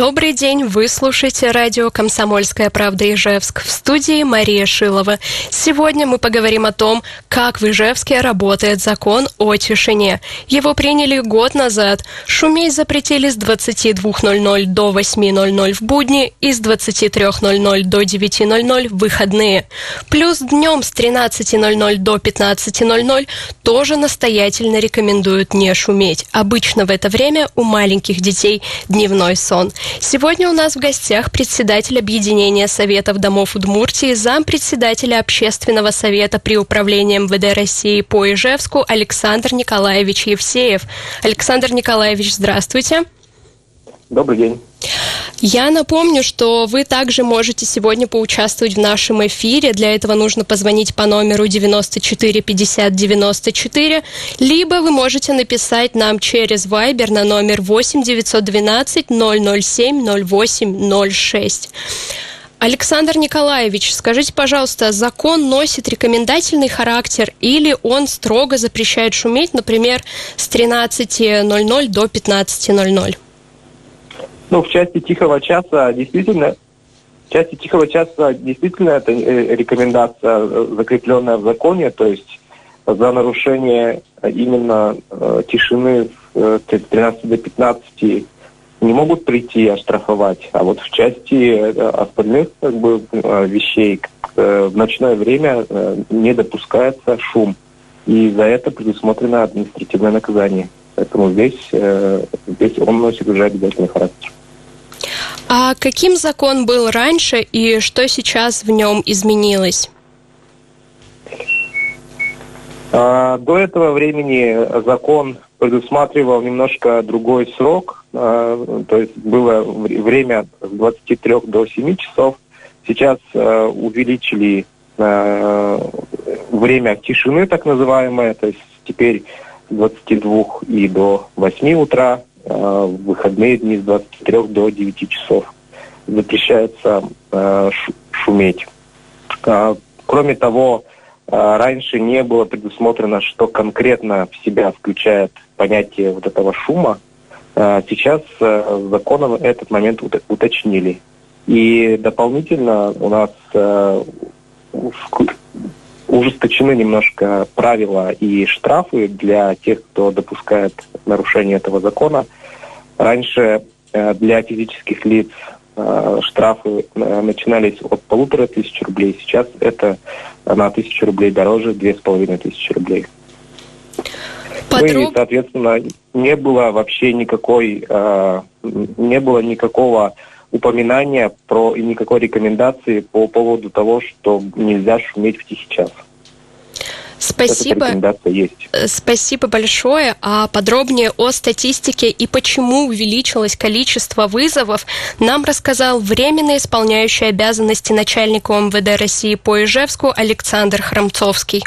Добрый день, вы слушаете радио «Комсомольская правда» Ижевск. В студии Мария Шилова. Сегодня мы поговорим о том, как в Ижевске работает закон о тишине. Его приняли год назад. Шуметь запретили с 22.00 до 8.00 в будни и с 23.00 до 9.00 в выходные. Плюс днем с 13.00 до 15.00 тоже настоятельно рекомендуют не шуметь. Обычно в это время у маленьких детей дневной сон. Сегодня у нас в гостях председатель Объединения Советов Домов Удмуртии, зампредседателя Общественного совета при управлении МВД России по Ижевску Александр Николаевич Евсеев. Александр Николаевич, здравствуйте. Добрый день. Я напомню, что вы также можете сегодня поучаствовать в нашем эфире. Для этого нужно позвонить по номеру 94 50 94, либо вы можете написать нам через Viber на номер 8 912 007 08 06. Александр Николаевич, скажите, пожалуйста, закон носит рекомендательный характер или он строго запрещает шуметь, например, с 13.00 до 15.00? Ну, в части тихого часа действительно, в части тихого часа действительно это э, рекомендация, э, закрепленная в законе, то есть за нарушение именно э, тишины с 13 до 15 не могут прийти и оштрафовать. А вот в части остальных как бы, вещей в ночное время не допускается шум. И за это предусмотрено административное наказание. Поэтому здесь, здесь он носит уже обязательный характер. А каким закон был раньше и что сейчас в нем изменилось? А, до этого времени закон предусматривал немножко другой срок, а, то есть было время с 23 до 7 часов. Сейчас а, увеличили время тишины, так называемое, то есть теперь с 22 и до 8 утра, в выходные дни с 23 до 9 часов. Запрещается э, шуметь. А, кроме того, э, раньше не было предусмотрено, что конкретно в себя включает понятие вот этого шума. Сейчас законом этот момент уточнили. И дополнительно у нас ужесточены немножко правила и штрафы для тех, кто допускает нарушение этого закона. Раньше э, для физических лиц э, штрафы э, начинались от полутора тысяч рублей. Сейчас это на тысячу рублей дороже, две с половиной тысячи рублей. Подроб... Ну и, соответственно, не было вообще никакой, не было никакого упоминания про и никакой рекомендации по поводу того, что нельзя шуметь в тихий час. Спасибо. есть. Э, спасибо большое. А подробнее о статистике и почему увеличилось количество вызовов нам рассказал временно исполняющий обязанности начальника МВД России по Ижевску Александр Храмцовский.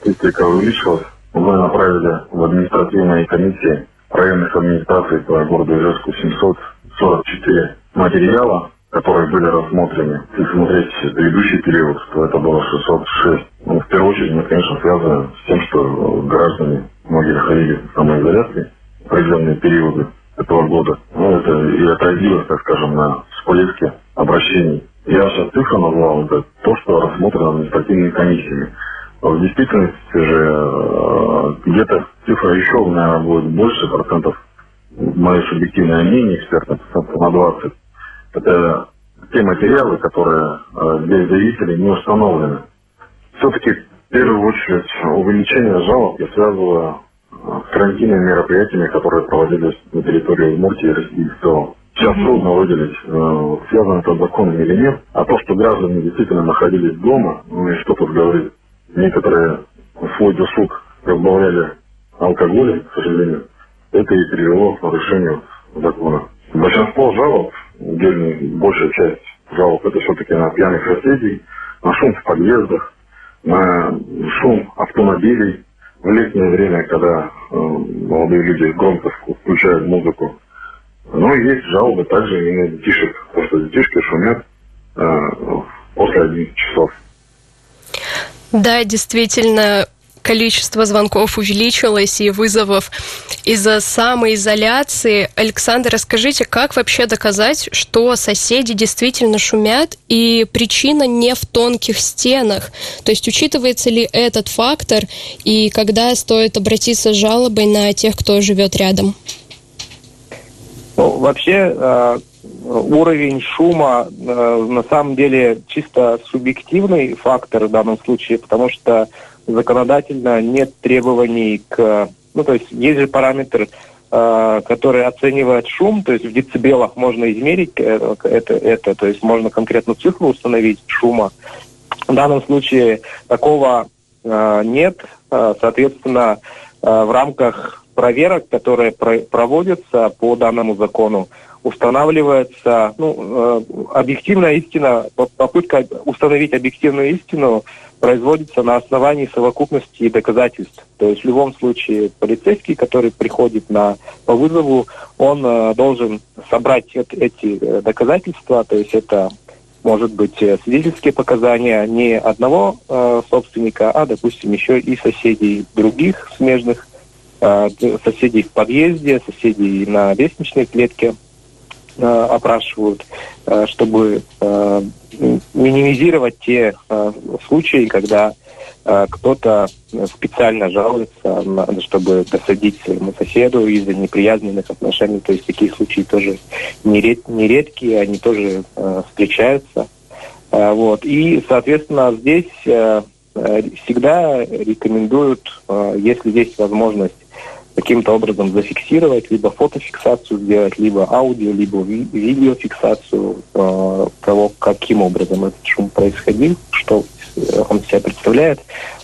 Статистика увеличилась. Мы направили в административные комиссии районных администраций по городу Ижевску 744 материала, которые были рассмотрены. Если смотреть предыдущий период, то это было 606. Ну, в первую очередь, мы, конечно, связаны с тем, что граждане многие находились в самоизоляции в определенные периоды этого года. Ну, это и отразилось, так скажем, на всплеске обращений. Я сейчас цифру назвал, это то, что рассмотрено административными комиссиями. В действительности же э, где-то цифра еще, наверное, будет больше процентов, мое субъективное мнение экспертов, на 20 это те материалы, которые э, здесь зависели, не установлены. Все-таки в первую очередь увеличение жалоб я связываю э, с карантинными мероприятиями, которые проводились на территории Удмуртии и России в целом. Сейчас трудно выделить, э, связано это с законом или нет. А то, что граждане действительно находились дома, ну и что тут говорить, некоторые свой досуг разбавляли алкоголем, к сожалению, это и привело к нарушению закона. Большинство жалоб удельная большая часть жалоб это все-таки на пьяных соседей, на шум в подъездах, на шум автомобилей в летнее время, когда э, молодые люди громко включают музыку. И есть жалобы также и на детишек, потому что детишки шумят э, после 11 часов. Да, действительно, количество звонков увеличилось и вызовов из-за самоизоляции. Александр, расскажите, как вообще доказать, что соседи действительно шумят и причина не в тонких стенах? То есть учитывается ли этот фактор и когда стоит обратиться с жалобой на тех, кто живет рядом? Ну, вообще э, уровень шума э, на самом деле чисто субъективный фактор в данном случае, потому что законодательно нет требований к... Ну, то есть есть же параметр, э, который оценивает шум, то есть в децибелах можно измерить это, это, это, то есть можно конкретно цифру установить шума. В данном случае такого э, нет, э, соответственно, э, в рамках проверок, которые про проводятся по данному закону, устанавливается ну, э, объективная истина, попытка установить объективную истину производится на основании совокупности доказательств. То есть в любом случае полицейский, который приходит на, по вызову, он э, должен собрать эти э, доказательства, то есть это может быть э, свидетельские показания не одного э, собственника, а, допустим, еще и соседей других смежных, э, соседей в подъезде, соседей на лестничной клетке. Э, опрашивают, э, чтобы э, минимизировать те случаи, когда кто-то специально жалуется, чтобы досадить своему соседу из-за неприязненных отношений. То есть такие случаи тоже неред, нередкие, они тоже встречаются. Вот. И, соответственно, здесь всегда рекомендуют, если есть возможность каким-то образом зафиксировать, либо фотофиксацию сделать, либо аудио, либо ви- видеофиксацию э, того, каким образом этот шум происходил, что он себя представляет.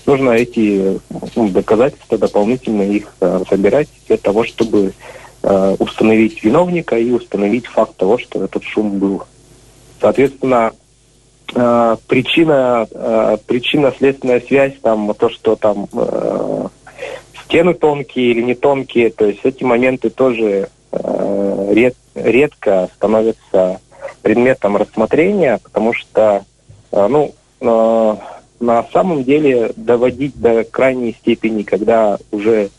Нужно эти ну, доказательства дополнительно их э, собирать для того, чтобы э, установить виновника и установить факт того, что этот шум был. Соответственно, э, причина, э, причина-следственная связь, там, то, что там э, стены тонкие или не тонкие. То есть эти моменты тоже э, ред, редко становятся предметом рассмотрения, потому что, э, ну, э, на самом деле доводить до крайней степени, когда уже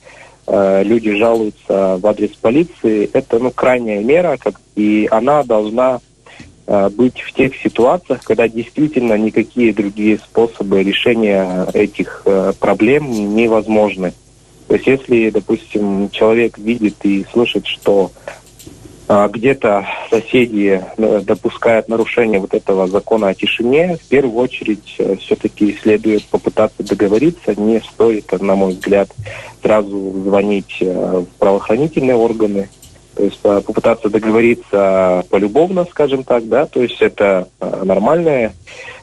люди жалуются в адрес полиции, это, ну, крайняя мера, как, и она должна быть в тех ситуациях, когда действительно никакие другие способы решения этих проблем невозможны. То есть если, допустим, человек видит и слышит, что а, где-то соседи э, допускают нарушение вот этого закона о тишине, в первую очередь э, все-таки следует попытаться договориться. Не стоит, на мой взгляд, сразу звонить э, в правоохранительные органы. То есть попытаться договориться полюбовно, скажем так, да, то есть это нормальная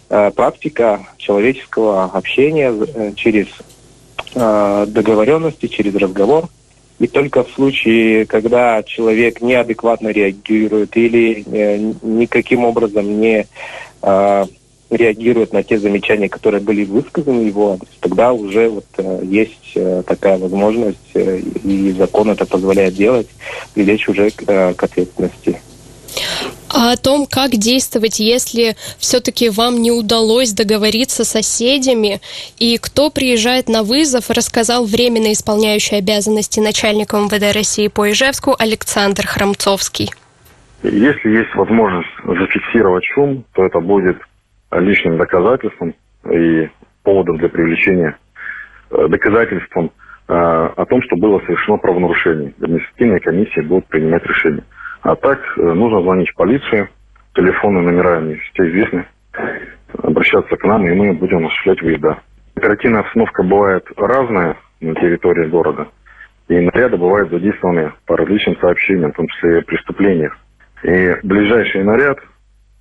практика человеческого общения через э, договоренности, через разговор. И только в случае, когда человек неадекватно реагирует или э, никаким образом не э, реагирует на те замечания, которые были высказаны его тогда уже вот есть такая возможность, и закон это позволяет делать, привлечь уже к ответственности. А о том, как действовать, если все-таки вам не удалось договориться с соседями, и кто приезжает на вызов, рассказал временно исполняющий обязанности начальника МВД России по Ижевску Александр Храмцовский. Если есть возможность зафиксировать шум, то это будет лишним доказательством и поводом для привлечения э, доказательством э, о том, что было совершено правонарушение. Административная комиссия будет принимать решение. А так э, нужно звонить в полицию, телефоны, номера они все известны, обращаться к нам, и мы будем осуществлять выезда. Оперативная обстановка бывает разная на территории города, и наряды бывают задействованы по различным сообщениям, в том числе и преступлениях. И ближайший наряд –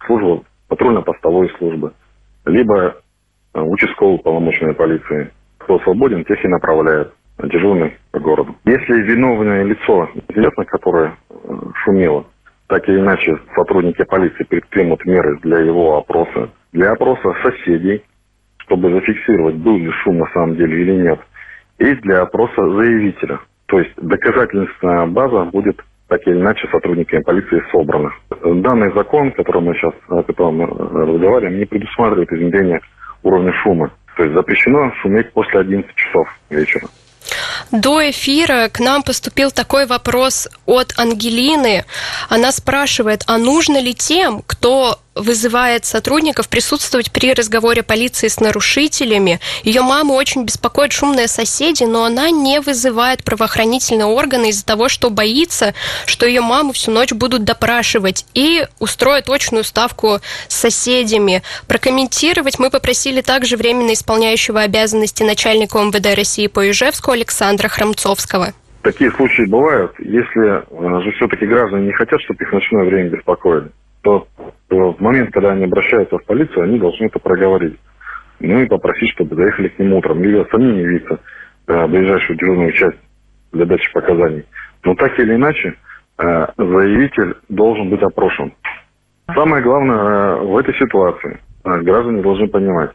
служба патрульно-постовой службы, либо э, участковой полномочной полиции. Кто свободен, тех и направляют дежурный по городу. Если виновное лицо известно, которое э, шумело, так или иначе сотрудники полиции предпримут меры для его опроса, для опроса соседей, чтобы зафиксировать, был ли шум на самом деле или нет, и для опроса заявителя. То есть доказательственная база будет так или иначе сотрудниками полиции собраны. Данный закон, который мы сейчас о котором разговариваем, не предусматривает изменения уровня шума. То есть запрещено шуметь после 11 часов вечера. До эфира к нам поступил такой вопрос от Ангелины. Она спрашивает, а нужно ли тем, кто вызывает сотрудников присутствовать при разговоре полиции с нарушителями. Ее маму очень беспокоит шумные соседи, но она не вызывает правоохранительные органы из-за того, что боится, что ее маму всю ночь будут допрашивать и устроит точную ставку с соседями. Прокомментировать мы попросили также временно исполняющего обязанности начальника МВД России по Ижевску Александра Храмцовского. Такие случаи бывают, если э, же все-таки граждане не хотят, чтобы их ночное время беспокоили то в момент, когда они обращаются в полицию, они должны это проговорить. Ну и попросить, чтобы заехали к ним утром. Или сами явиться э, ближайшую дежурную часть для дачи показаний. Но так или иначе, э, заявитель должен быть опрошен. Самое главное э, в этой ситуации, э, граждане должны понимать,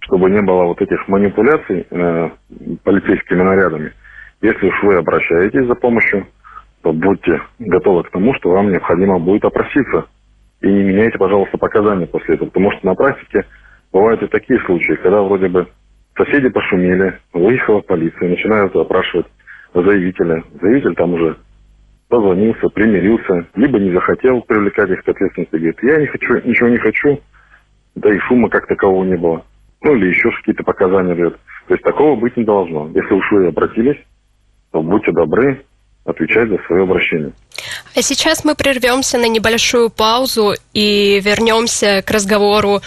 чтобы не было вот этих манипуляций э, полицейскими нарядами. Если уж вы обращаетесь за помощью, то будьте готовы к тому, что вам необходимо будет опроситься и не меняйте, пожалуйста, показания после этого. Потому что на практике бывают и такие случаи, когда вроде бы соседи пошумели, выехала полиция, начинают опрашивать заявителя. Заявитель там уже позвонился, примирился, либо не захотел привлекать их к ответственности, говорит, я не хочу, ничего не хочу, да и шума как такового не было. Ну, или еще какие-то показания дает. То есть такого быть не должно. Если уж вы обратились, то будьте добры, отвечать за свое обращение. А сейчас мы прервемся на небольшую паузу и вернемся к разговору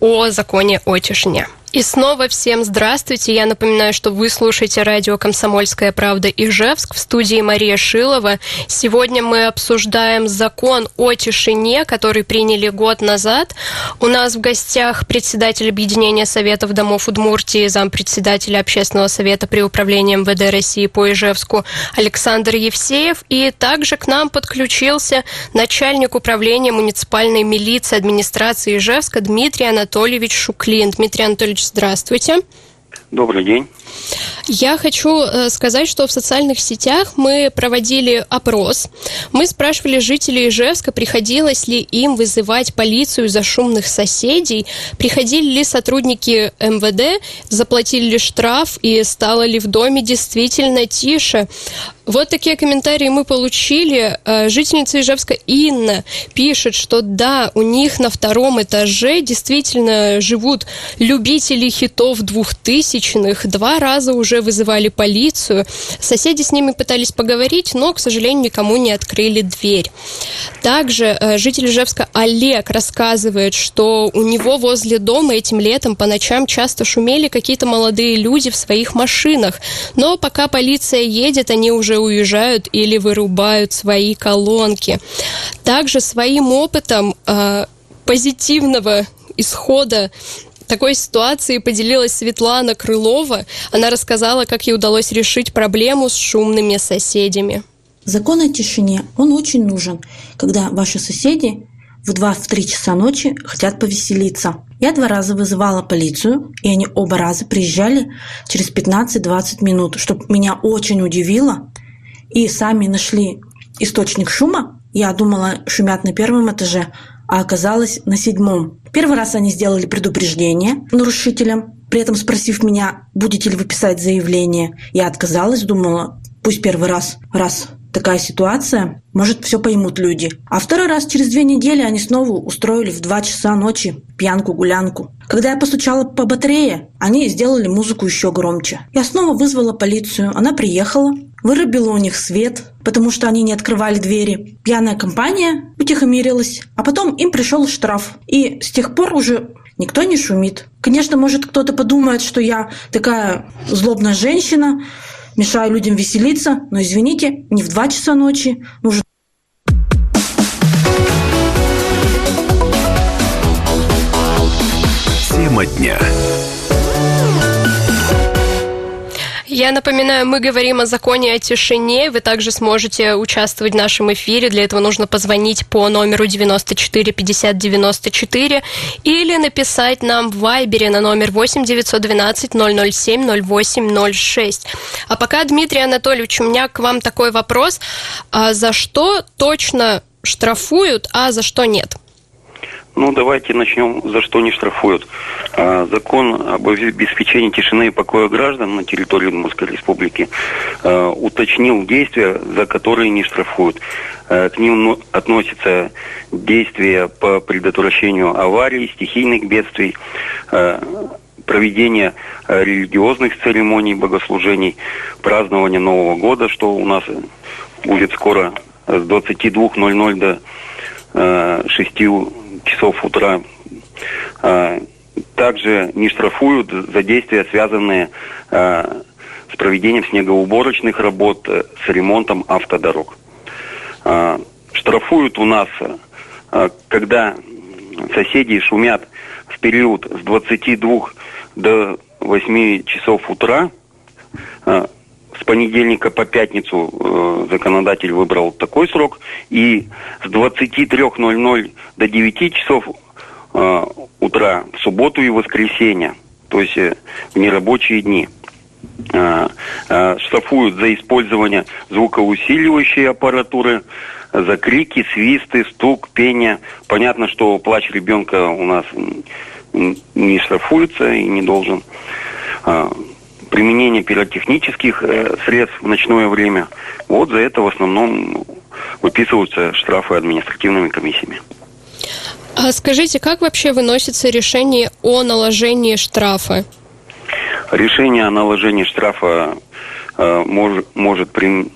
о законе о тишине. И снова всем здравствуйте. Я напоминаю, что вы слушаете радио «Комсомольская правда» Ижевск в студии Мария Шилова. Сегодня мы обсуждаем закон о тишине, который приняли год назад. У нас в гостях председатель Объединения Советов Домов Удмуртии, зампредседателя Общественного совета при управлении МВД России по Ижевску Александр Евсеев. И также к нам подключился начальник управления муниципальной милиции администрации Ижевска Дмитрий Анатольевич Шуклин. Дмитрий Анатольевич, здравствуйте. Добрый день. Я хочу э, сказать, что в социальных сетях мы проводили опрос. Мы спрашивали жителей Ижевска, приходилось ли им вызывать полицию за шумных соседей, приходили ли сотрудники МВД, заплатили ли штраф и стало ли в доме действительно тише. Вот такие комментарии мы получили. Э, жительница Ижевска Инна пишет, что да, у них на втором этаже действительно живут любители хитов двухтысячных. Два раза уже вызывали полицию. Соседи с ними пытались поговорить, но, к сожалению, никому не открыли дверь. Также э, житель Ижевска Олег рассказывает, что у него возле дома этим летом по ночам часто шумели какие-то молодые люди в своих машинах. Но пока полиция едет, они уже уезжают или вырубают свои колонки. Также своим опытом э, позитивного исхода такой ситуации поделилась Светлана Крылова. Она рассказала, как ей удалось решить проблему с шумными соседями. Закон о тишине, он очень нужен, когда ваши соседи в 2-3 часа ночи хотят повеселиться. Я два раза вызывала полицию, и они оба раза приезжали через 15-20 минут, что меня очень удивило и сами нашли источник шума. Я думала, шумят на первом этаже, а оказалось на седьмом. Первый раз они сделали предупреждение нарушителям, при этом спросив меня, будете ли вы писать заявление. Я отказалась, думала, пусть первый раз, раз такая ситуация, может, все поймут люди. А второй раз через две недели они снова устроили в два часа ночи пьянку-гулянку. Когда я постучала по батарее, они сделали музыку еще громче. Я снова вызвала полицию, она приехала, вырубила у них свет, потому что они не открывали двери. Пьяная компания утихомирилась, а потом им пришел штраф. И с тех пор уже никто не шумит. Конечно, может кто-то подумает, что я такая злобная женщина, мешаю людям веселиться, но извините, не в 2 часа ночи, нужно Я Я напоминаю, мы говорим о законе о тишине. Вы также сможете участвовать в нашем эфире. Для этого нужно позвонить по номеру 94 50 94 или написать нам в Вайбере на номер 8 912 007 08 06. А пока, Дмитрий Анатольевич, у меня к вам такой вопрос. А за что точно штрафуют, а за что нет? Ну, давайте начнем, за что не штрафуют. А, закон об обеспечении тишины и покоя граждан на территории Удмуртской республики а, уточнил действия, за которые не штрафуют. А, к ним относятся действия по предотвращению аварий, стихийных бедствий, проведение религиозных церемоний, богослужений, празднование Нового года, что у нас будет скоро с 22.00 до 6 часов утра. А, также не штрафуют за действия, связанные а, с проведением снегоуборочных работ, э, с ремонтом автодорог. А, штрафуют у нас, когда соседи шумят в период с 22 до 8 часов утра, с понедельника по пятницу э, законодатель выбрал такой срок, и с 23.00 до 9 часов э, утра в субботу и воскресенье, то есть э, в нерабочие дни. Э, э, штрафуют за использование звукоусиливающей аппаратуры, за крики, свисты, стук, пение. Понятно, что плач ребенка у нас не штрафуется и не должен. Э, применение пиротехнических э, средств в ночное время. Вот за это в основном выписываются штрафы административными комиссиями. А скажите, как вообще выносится решение о наложении штрафа? Решение о наложении штрафа э, мож, может при,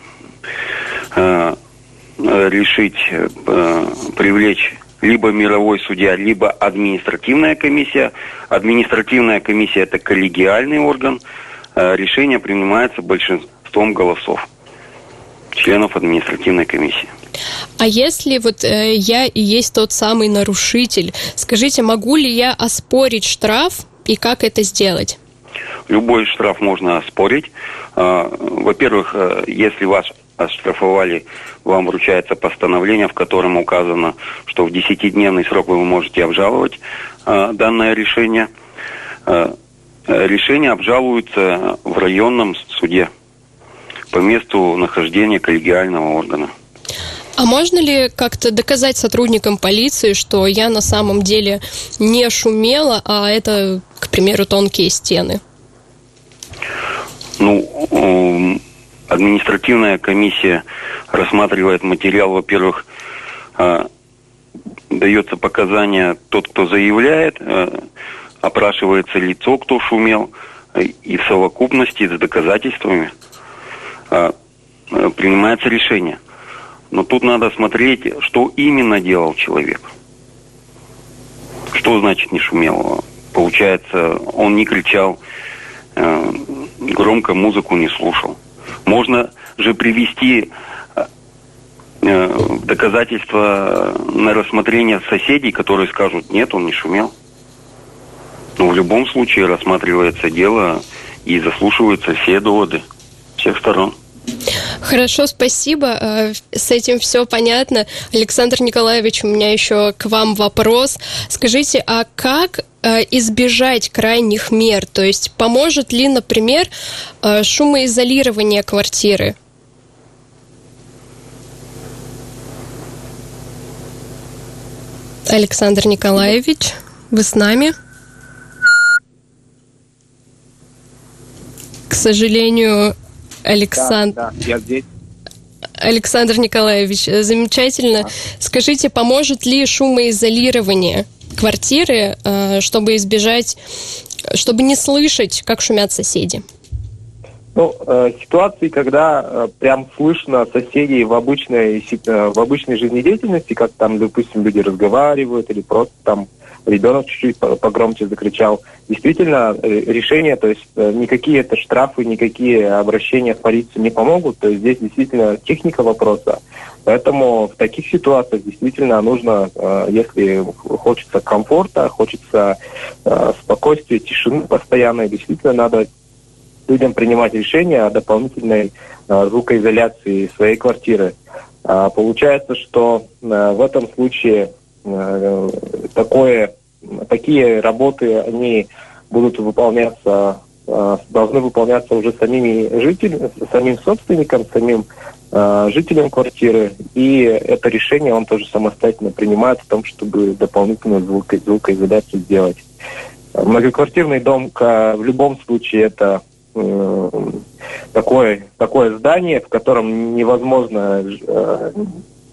э, решить, э, привлечь либо мировой судья, либо административная комиссия. Административная комиссия – это коллегиальный орган, решение принимается большинством голосов членов административной комиссии. А если вот э, я и есть тот самый нарушитель, скажите, могу ли я оспорить штраф и как это сделать? Любой штраф можно оспорить. Э, во-первых, э, если вас оштрафовали, вам вручается постановление, в котором указано, что в 10-дневный срок вы можете обжаловать э, данное решение. Э, Э, решение обжалуется в районном суде по месту нахождения коллегиального органа. А можно ли как-то доказать сотрудникам полиции, что я на самом деле не шумела, а это, к примеру, тонкие стены? Ну, административная комиссия рассматривает материал, во-первых, а, дается показания тот, кто заявляет, э, опрашивается лицо, кто шумел, э, и в совокупности с доказательствами а, э, принимается решение. Но тут надо смотреть, что именно делал человек. Что значит не шумел? Получается, он не кричал, э, громко музыку не слушал. Можно же привести доказательства на рассмотрение соседей, которые скажут, нет, он не шумел. Но в любом случае рассматривается дело и заслушиваются все доводы всех сторон. Хорошо, спасибо. Э, с этим все понятно. Александр Николаевич, у меня еще к вам вопрос. Скажите, а как э, избежать крайних мер? То есть поможет ли, например, э, шумоизолирование квартиры? Александр Николаевич, вы с нами? К сожалению, Александр... Да, да, я здесь. Александр Николаевич, э, замечательно. Скажите, поможет ли шумоизолирование квартиры, э, чтобы избежать, чтобы не слышать, как шумят соседи? Ну, э, ситуации, когда э, прям слышно соседей в обычной, э, в обычной жизнедеятельности, как там, допустим, люди разговаривают или просто там ребенок чуть-чуть погромче закричал. Действительно, э, решение, то есть э, никакие это штрафы, никакие обращения в полицию не помогут. То есть здесь действительно техника вопроса. Поэтому в таких ситуациях действительно нужно, э, если хочется комфорта, хочется спокойствия, тишины постоянной, действительно надо людям принимать решение о дополнительной звукоизоляции своей квартиры. Получается, что в этом случае такое, такие работы, они будут выполняться, должны выполняться уже самими жителями, самим собственником, самим жителям квартиры. И это решение он тоже самостоятельно принимает в том, чтобы дополнительную звуко звукоизоляцию сделать. Многоквартирный дом в любом случае это такое, такое здание, в котором невозможно э,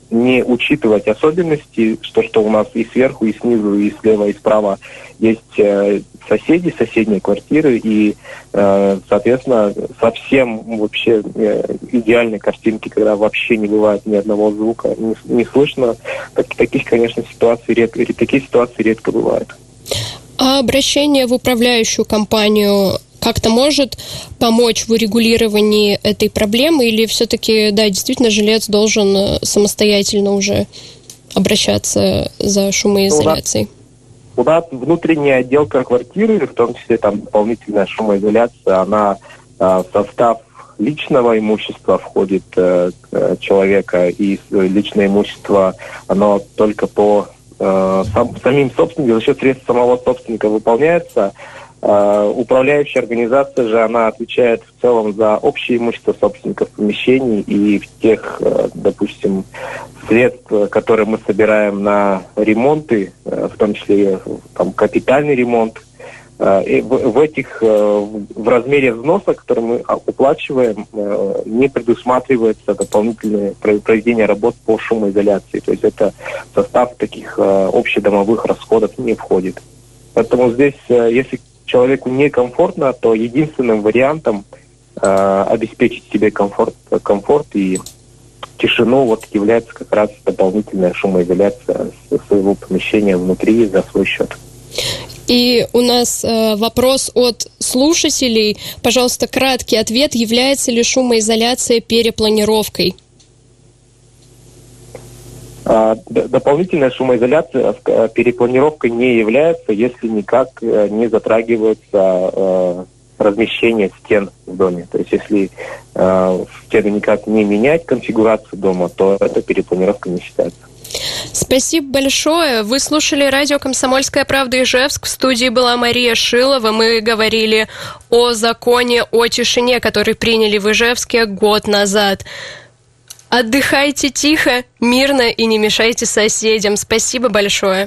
не учитывать особенности, что, что у нас и сверху, и снизу, и слева, и справа есть э, соседи, соседние квартиры, и, э, соответственно, совсем вообще э, идеальной картинки, когда вообще не бывает ни одного звука, не, не слышно. Так, таких, конечно, ситуаций редко, такие ситуации редко бывают. А обращение в управляющую компанию как-то может помочь в урегулировании этой проблемы или все-таки, да, действительно жилец должен э, самостоятельно уже обращаться за шумоизоляцией? У нас, у нас внутренняя отделка квартиры, в том числе там дополнительная шумоизоляция, она э, состав личного имущества входит э, человека, и личное имущество, оно только по э, сам, самим собственникам, за счет средств самого собственника выполняется. Э, управляющая организация же, она отвечает в целом за общее имущество собственников помещений и тех, э, допустим, средств, которые мы собираем на ремонты, э, в том числе там, капитальный ремонт, и в, этих, в размере взноса, который мы уплачиваем, не предусматривается дополнительное проведение работ по шумоизоляции. То есть это состав таких общедомовых расходов не входит. Поэтому здесь, если человеку некомфортно, то единственным вариантом э, обеспечить себе комфорт, комфорт и тишину вот является как раз дополнительная шумоизоляция своего помещения внутри за свой счет. И у нас э, вопрос от слушателей. Пожалуйста, краткий ответ. Является ли шумоизоляция перепланировкой? А, дополнительная шумоизоляция э, перепланировкой не является, если никак э, не затрагивается э, размещение стен в доме. То есть если э, стены никак не менять конфигурацию дома, то эта перепланировка не считается. Спасибо большое. Вы слушали радио «Комсомольская правда» Ижевск. В студии была Мария Шилова. Мы говорили о законе о тишине, который приняли в Ижевске год назад. Отдыхайте тихо, мирно и не мешайте соседям. Спасибо большое.